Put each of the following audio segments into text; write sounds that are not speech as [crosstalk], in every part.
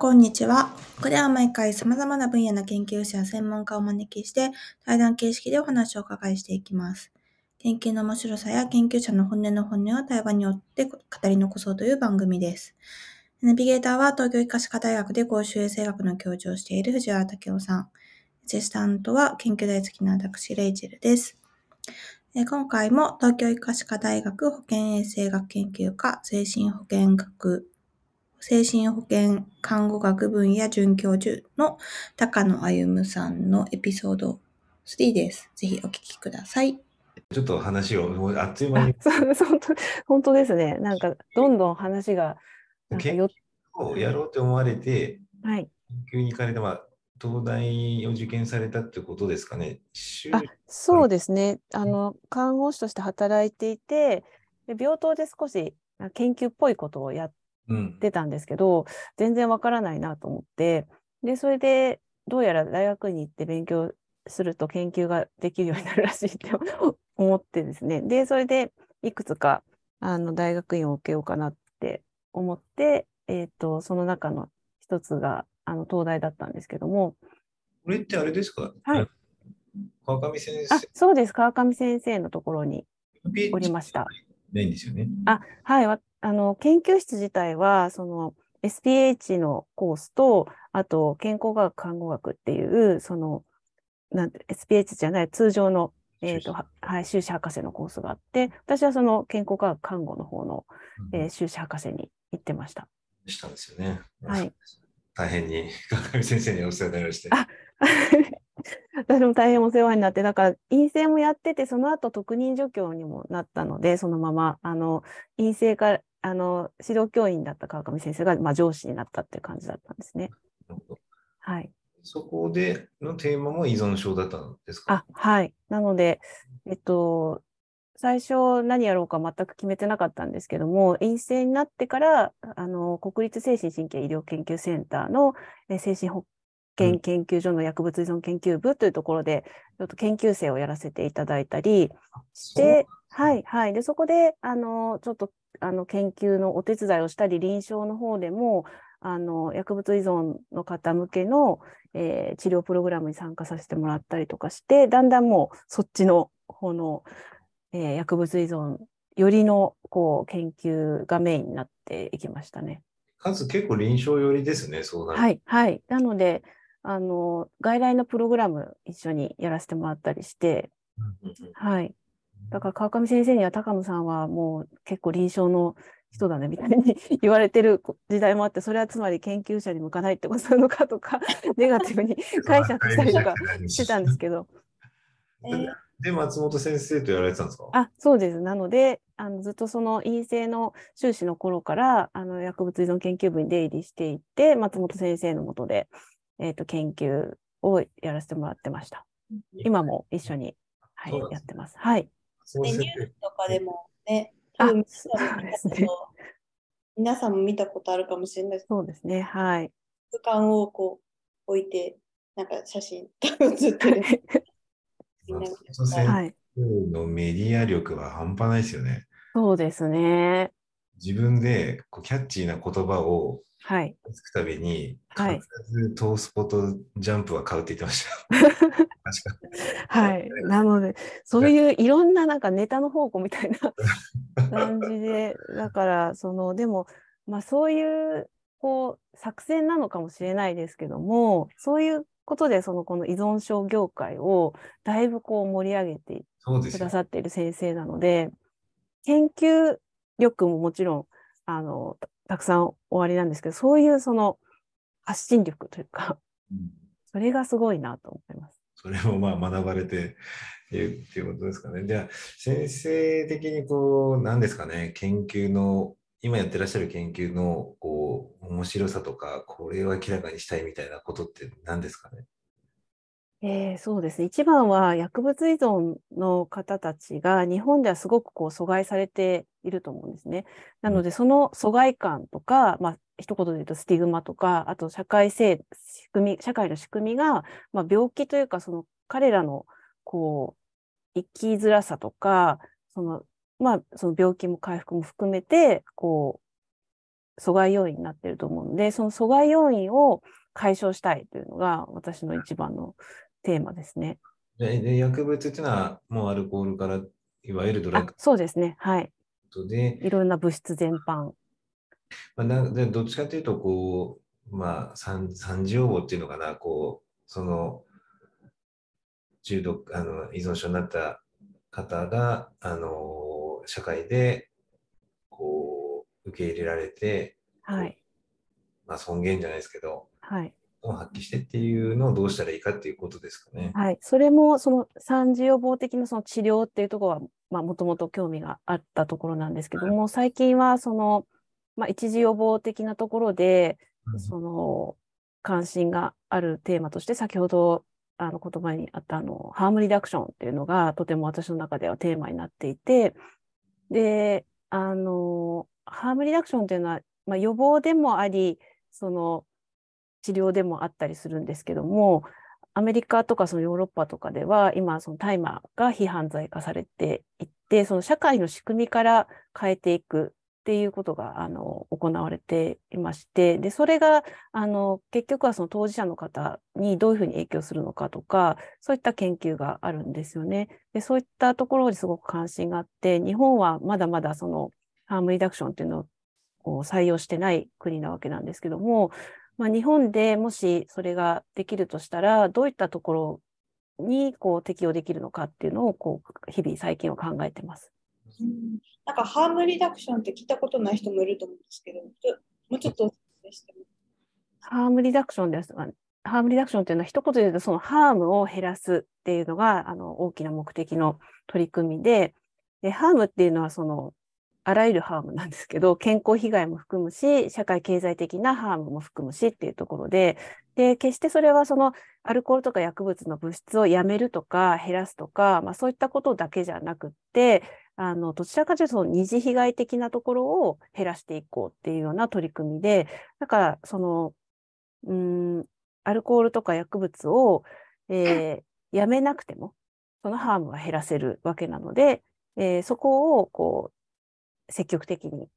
こんにちは。ここでは毎回様々な分野の研究者や専門家をお招きして、対談形式でお話をお伺いしていきます。研究の面白さや研究者の本音の本音を対話によって語り残そうという番組です。ナビゲーターは東京医科歯科大学で公衆衛生学の教授をしている藤原武雄さん。アシスタントは研究大好きな私、レイチェルです。今回も東京医科歯科大学保健衛生学研究科精神保健学精神保健看護学分野准教授の高野歩さんのエピソード3です。ぜひお聞きください。ちょっと話をもうあっという間あに本当本当ですね。なんかどんどん話が [laughs] 研よ究をやろうと思われて、はい。研究に行かれて、まあ、東大を受験されたってことですかね。修あそうですね。あの看護師として働いていて、で病棟で少しあ研究っぽいことをやっうん、てたんですけど、全然わからないなと思って、でそれでどうやら大学に行って勉強すると研究ができるようになるらしいって [laughs] 思ってですね。でそれでいくつかあの大学院を受けようかなって思って、えっ、とその中の一つがあの東大だったんですけども、これってあれですか？はい。川上先あ生、そうです川上先生のところにおりました。ないんですよね。あはいわあの研究室自体はその SPH のコースとあと健康学看護学っていうそのなんて SPH じゃない通常の、えーとははい、修士博士のコースがあって私はその健康学看護の方の、えー修士博士に行ってました。したんですよね。はい。大変に川上先生にお世話になりまして。あ [laughs] 私も大変お世話になって、だから陰性もやってて、その後特任助教にもなったので、そのまま、あの、陰性から、あの、指導教員だった川上先生が、まあ、上司になったっていう感じだったんですね。はい。そこでのテーマも依存症だったんですか？あ、はい。なので、えっと、最初何やろうか全く決めてなかったんですけども、陰性になってから、あの、国立精神神経医療研究センターのえ精神保健研究所の薬物依存研究部というところで、ちょっと研究生をやらせていただいたりして、はい、はい。で、そこで、あの、ちょっと、あの、研究のお手伝いをしたり、臨床の方でも、あの、薬物依存の方向けの、えー治療プログラムに参加させてもらったりとかして、だんだんもうそっちの方の、えー薬物依存よりのこう研究がメインになっていきましたね。かつ結構臨床寄りですね、そうなはい、はい。なので、あの、外来のプログラム一緒にやらせてもらったりして、うんうんうんはい。だから川上先生には高野さんはもう結構臨床の人だねみたいに言われてる時代もあって、それはつまり研究者に向かないってことなのかとか、[laughs] ネガティブに解釈したりとかしてたんですけど、えーで、松本先生とやられてたんですか？あそうです。なので、あのずっとその陰性の修士の頃からあの薬物依存研究部に出入りしていて、松本先生のもとで、えー、と研究をやらせてもらってました。今も一緒に、はいやってます。はい。松本でニュースとかでもね、あ多分そうですね皆さんも見たことあるかもしれないです。そうですね。はい。空間をこう置いて、なんか写真写ってるはい。のメディア力は半端ないですよね。そうですね。自分でこうキャッチーな言葉をはい。つくたびに、はい必ずトースポとジャンプは買うって言ってました。[laughs] 確かはい。なので、そういういろんななんかネタの宝庫みたいな [laughs] 感じで、だから、その、でも、まあそういう、こう、作戦なのかもしれないですけども、そういうことで、その、この依存症業界をだいぶこう盛り上げてくだ。さっている先生なので、研究力ももちろん、あの、たたくさんおありなんですけど、そういうその発信力というか、うんそれがすごいなと思います。それをまあ学ばれているっていうことですかね。じゃあ、先生的にこう、何ですかね、研究の、今やってらっしゃる研究の、こう、面白さとか、これを明らかにしたいみたいなことって何ですかね？えーそうですね。一番は薬物依存の方たちが日本ではすごくこう阻害されていると思うんですね。なので、その阻害感とか、まあ、一言で言うとスティグマとか、あと社会性、仕組み、社会の仕組みが、まあ、病気というか、その彼らのこう、生きづらさとか、その、まあ、その病気も回復も含めて、こ阻害要因になっていると思うので、その阻害要因を解消したいというのが私の一番のテーマですね。でで薬物っていうのは、もうアルコールからいわゆるドラッグそうですね。はい。で、いろんな物質全般。まあ、なでどっちかというと、こう、まあ、三三次予防っていうのかな、こう、その、中毒、あの依存症になった方が、あの社会でこう受け入れられて、はい、まあ、尊厳じゃないですけど、はい、を発揮してっていうのをどうしたらいいかっていうことですかね。はい、それもその三次予防的なその治療っていうところはもともと興味があったところなんですけども、はい、最近はその、まあ、一次予防的なところで、うん、その関心があるテーマとして先ほどあの言葉にあったあのハームリダクションっていうのがとても私の中ではテーマになっていてであのハームリダクションっていうのは、まあ、予防でもありその治療でもあったりするんですけどもアメリカとかそのヨーロッパとかでは今その大麻が非犯罪化されていってその社会の仕組みから変えていくっていうことがあの行われていましてでそれがあの結局はその当事者の方にどういうふうに影響するのかとかそういった研究があるんですよね。でそういったところにすごく関心があって日本はまだまだそのハームリダクションっていうのを採用してない国なわけなんですけども、まあ、日本でもしそれができるとしたらどういったところにこう適用できるのかっていうのをこう日々最近は考えてます。うんなんかハームリダクションって聞いたことない人もいると思うんですけど、もうちょっとハームリダクションですが、ハームリダクションっていうのは一言で言うとそのハームを減らすっていうのがあの大きな目的の取り組みで、でハームっていうのはそのあらゆるハームなんですけど、[laughs] 健康被害も含むし、社会経済的なハームも含むしっていうところで、で決してそれはそのアルコールとか薬物の物質をやめるとか減らすとか、まあ、そういったことだけじゃなくって、あのどちらかというとその二次被害的なところを減らしていこうっていうような取り組みで、だからその、うん、アルコールとか薬物を、えー、やめなくても、そのハームは減らせるわけなので、えー、そこをこう積極的に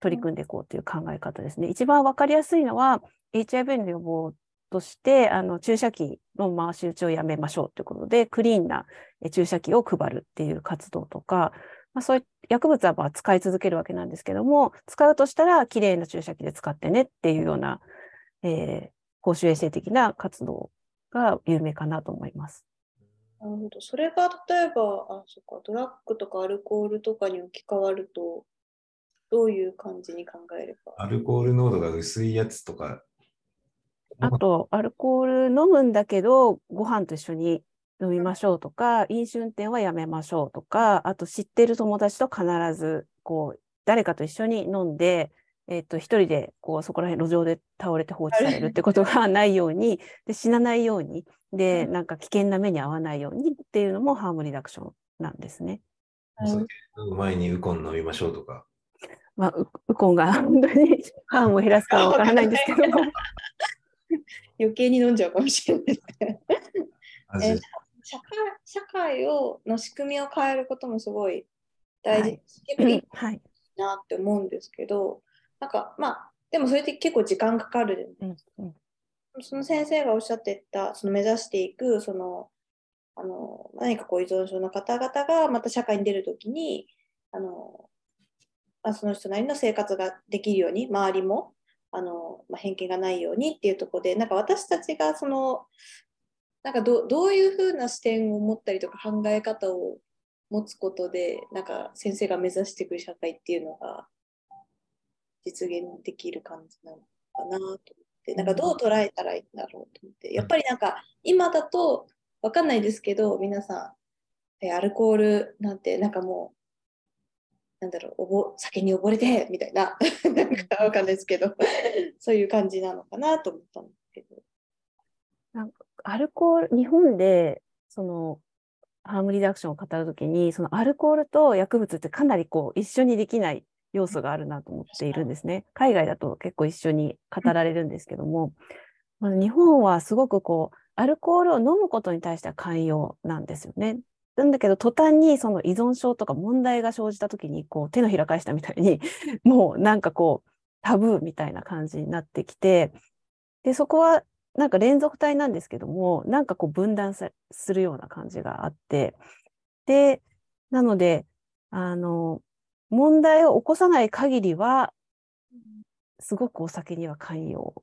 取り組んでいこうという考え方ですね。一番わかりやすいのは、HIV の予防として、あの注射器の回し打ちをやめましょうということで、クリーンな注射器を配るっていう活動とか、まあ、そういう薬物はまあ使い続けるわけなんですけども、使うとしたらきれいな注射器で使ってねっていうような、えー、公衆衛生的な活動が有名かなと思います。なるほど。それが例えば、あ、そっか、ドラッグとかアルコールとかに置き換わると、どういう感じに考えれば？アルコール濃度が薄いやつとかあと、アルコール飲むんだけど、ご飯と一緒に飲みましょうとか、飲酒運転はやめましょうとか、あと知ってる友達と必ず、こう、誰かと一緒に飲んで、えっ、ー、と、一人で、こう、そこら辺路上で倒れて放置されるってことがないように、で、死なないように、で、なんか危険な目に遭わないようにっていうのもハームリダクションなんですね。前にウコン飲みましょうとか。まあ、ウコンが [laughs] 本当にハームを減らすかはわからないんですけど。も。[laughs] 余計に飲んじゃうかもしれない。ですね。え社会社会をの仕組みを変えることもすごい大事、はい、なって思うんですけど、はい、なんかまあでもそれって結構時間かかる、うんうん、その先生がおっしゃってたその目指していくそのあの何かこう依存症の方々がまた社会に出るときにあの、まあ、その人なりの生活ができるように周りもあの、まあ、偏見がないようにっていうところでなんか私たちがそのなんかどどういうふうな視点を持ったりとか考え方を持つことでなんか先生が目指してくる社会っていうのが実現できる感じなのかなと。てなんかどう捉えたらいいんだろうと思って。やっぱりなんか今だと分かんないですけど皆さんアルコールなんてなんかもうなんだろうおぼ酒に溺れてみたいな。[laughs] なんかわかんないですけど。そういう感じなのかなと思ったんですけど。なんかアルコール日本でそのハームリダクションを語るときにそのアルコールと薬物ってかなりこう一緒にできない要素があるなと思っているんですね。海外だと結構一緒に語られるんですけども、ま日本はすごくこうアルコールを飲むことに対しては寛容なんですよね。なんだけど途端にその依存症とか問題が生じた時にこう手のひら返したみたいに [laughs] もうなんかこうタブーみたいな感じになってきて、で、そこはなんか連続体なんですけども、なんかこう分断するような感じがあって、で、なので、あの、問題を起こさない限りは、すごくお酒には寛容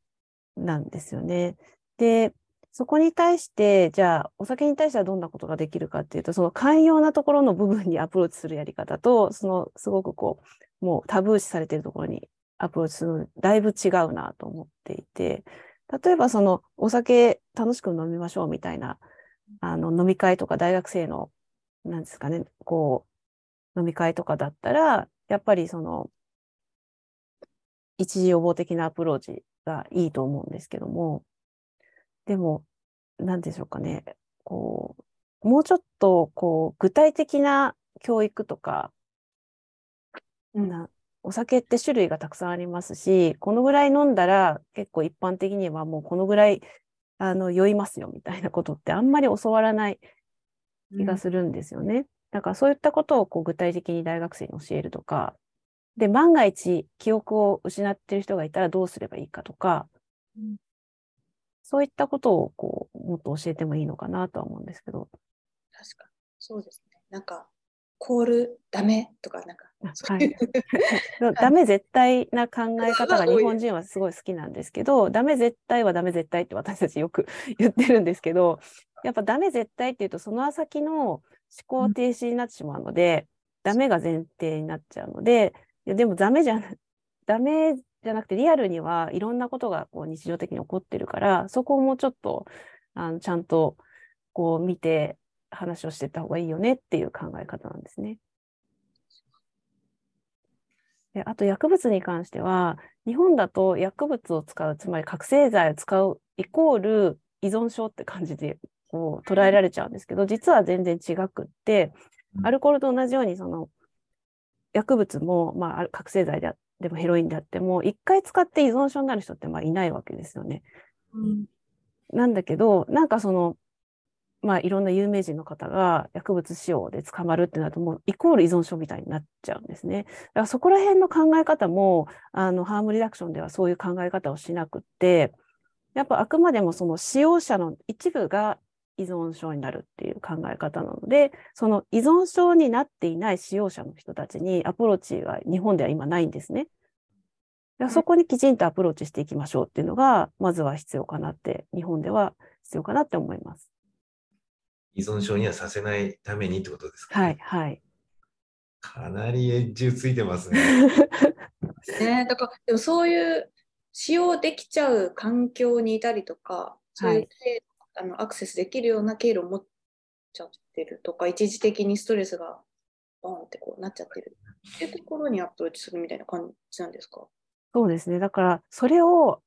なんですよね。で、そこに対して、じゃあ、お酒に対してはどんなことができるかっていうと、その寛容なところの部分にアプローチするやり方と、そのすごくこう、もうタブー視されているところにアプローチするの、だいぶ違うなと思っていて、例えばそのお酒楽しく飲みましょうみたいな、あの飲み会とか大学生の、なんですかね、こう、飲み会とかだったら、やっぱりその、一時予防的なアプローチがいいと思うんですけども、でも、なんでしょうかね、こう、もうちょっと、こう、具体的な教育とか、なお酒って種類がたくさんありますし、このぐらい飲んだら結構一般的にはもうこのぐらいあの酔いますよみたいなことってあんまり教わらない気がするんですよね。だからそういったことをこう具体的に大学生に教えるとか、で、万が一記憶を失っている人がいたらどうすればいいかとか、うんそういったことをこうもっと教えてもいいのかなとは思うんですけど。確かに。そうですね。なんか、コールダメとか、なんか、あそうい [laughs] ダメ絶対な考え方が [laughs] 日本人はすごい好きなんですけど、ダメ絶対はダメ絶対って私たちよく [laughs] 言ってるんですけど、やっぱダメ絶対っていうと、その先の思考停止になってしまうので、ダメが前提になっちゃうので、いやでもダメじゃな、[laughs] ダメじゃなくてリアルにはいろんなことがこう日常的に起こってるから、そこをもうちょっとあのちゃんとこう見て話をしていった方がいいよねっていう考え方なんですね。であと薬物に関しては、日本だと薬物を使う、つまり覚醒剤を使うイコール依存症って感じでこう捉えられちゃうんですけど、実は全然違くって、アルコールと同じようにその薬物も、まあ、ある覚醒剤であでもヘロインであっても、一回使って依存症になる人ってまあいないわけですよね。うんなんだけど、なんかその、まあいろんな有名人の方が薬物使用で捕まるってなると、もうイコール依存症みたいになっちゃうんですね。だからそこら辺の考え方も、あの、ハームリダクションではそういう考え方をしなくって、やっぱあくまでもその使用者の一部が依存症になるっていう考え方なので、その依存症になっていない使用者の人たちにアプローチが日本では今ないんですね。だからそこにきちんとアプローチしていきましょうっていうのが、まずは必要かなって、日本では必要かなって思います。依存症にはさせないためにってことですか、はい、はい。かなりエッジついてますね。[laughs] ね、だから、でもそういう使用できちゃう環境にいたりとか、そういう、はいあのアクセスできるような経路を持っちゃってるとか、一時的にストレスがボンってこうなっちゃってるっていうところにアプローチするみたいな感じなんですか？そうですね。だから、それを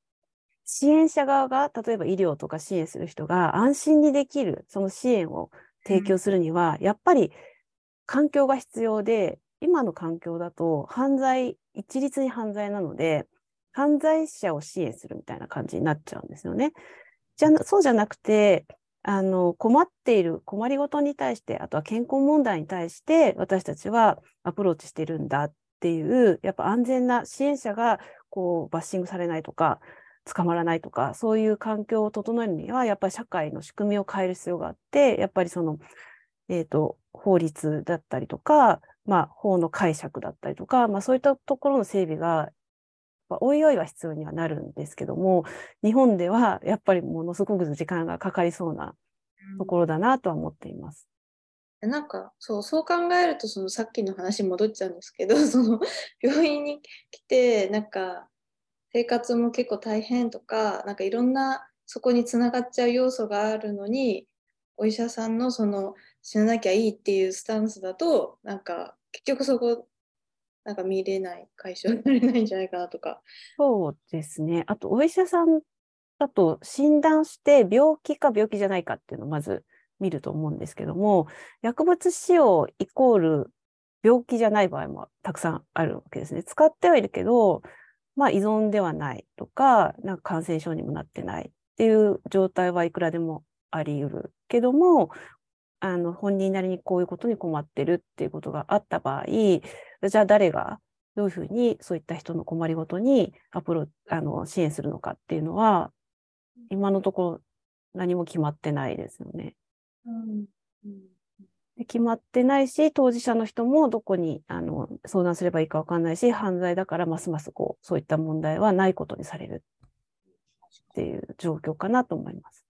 支援者側が、例えば医療とか支援する人が安心にできる、その支援を提供するには、やっぱり環境が必要で、今の環境だと犯罪、一律に犯罪なので、犯罪者を支援するみたいな感じになっちゃうんですよね。じゃそうじゃなくて、あの困っている困りごとに対して、あとは健康問題に対して、私たちはアプローチしてるんだっていう、やっぱ安全な支援者がこうバッシングされないとか、捕まらないとか、そういう環境を整えるには、やっぱり社会の仕組みを変える必要があって、やっぱりその、えー、と法律だったりとか、まあ、法の解釈だったりとか、まあ、そういったところの整備が、まあおいおいは必要にはなるんですけども、日本ではやっぱりものすごく時間がかかりそうなところだなとは思っています。なんかそうそう考えるとそのさっきの話に戻っちゃうんですけど [laughs] その病院に来てなんか生活も結構大変とかなんかいろんなそこにつながっちゃう要素があるのにお医者さんのその死ななきゃいいっていうスタンスだとなんか結局そこなんか見れない解消になれないんじゃないかなとか。そうですね。あと、お医者さんだと診断して病気か病気じゃないかっていうのをまず見ると思うんですけども、薬物使用イコール病気じゃない場合もたくさんあるわけですね。使ってはいるけど、まあ依存ではないとか、なんか感染症にもなってないっていう状態はいくらでもあり得るけども、あの本人なりにこういうことに困ってるっていうことがあった場合、じゃあ誰がどういうふうにそういった人の困りごとにアプロあの支援するのかっていうのは、今のところ何も決まってないですよね。うんで決まってないし、当事者の人もどこにあの相談すればいいか分かんないし、犯罪だからますますこうそういった問題はないことにされるっていう状況かなと思います。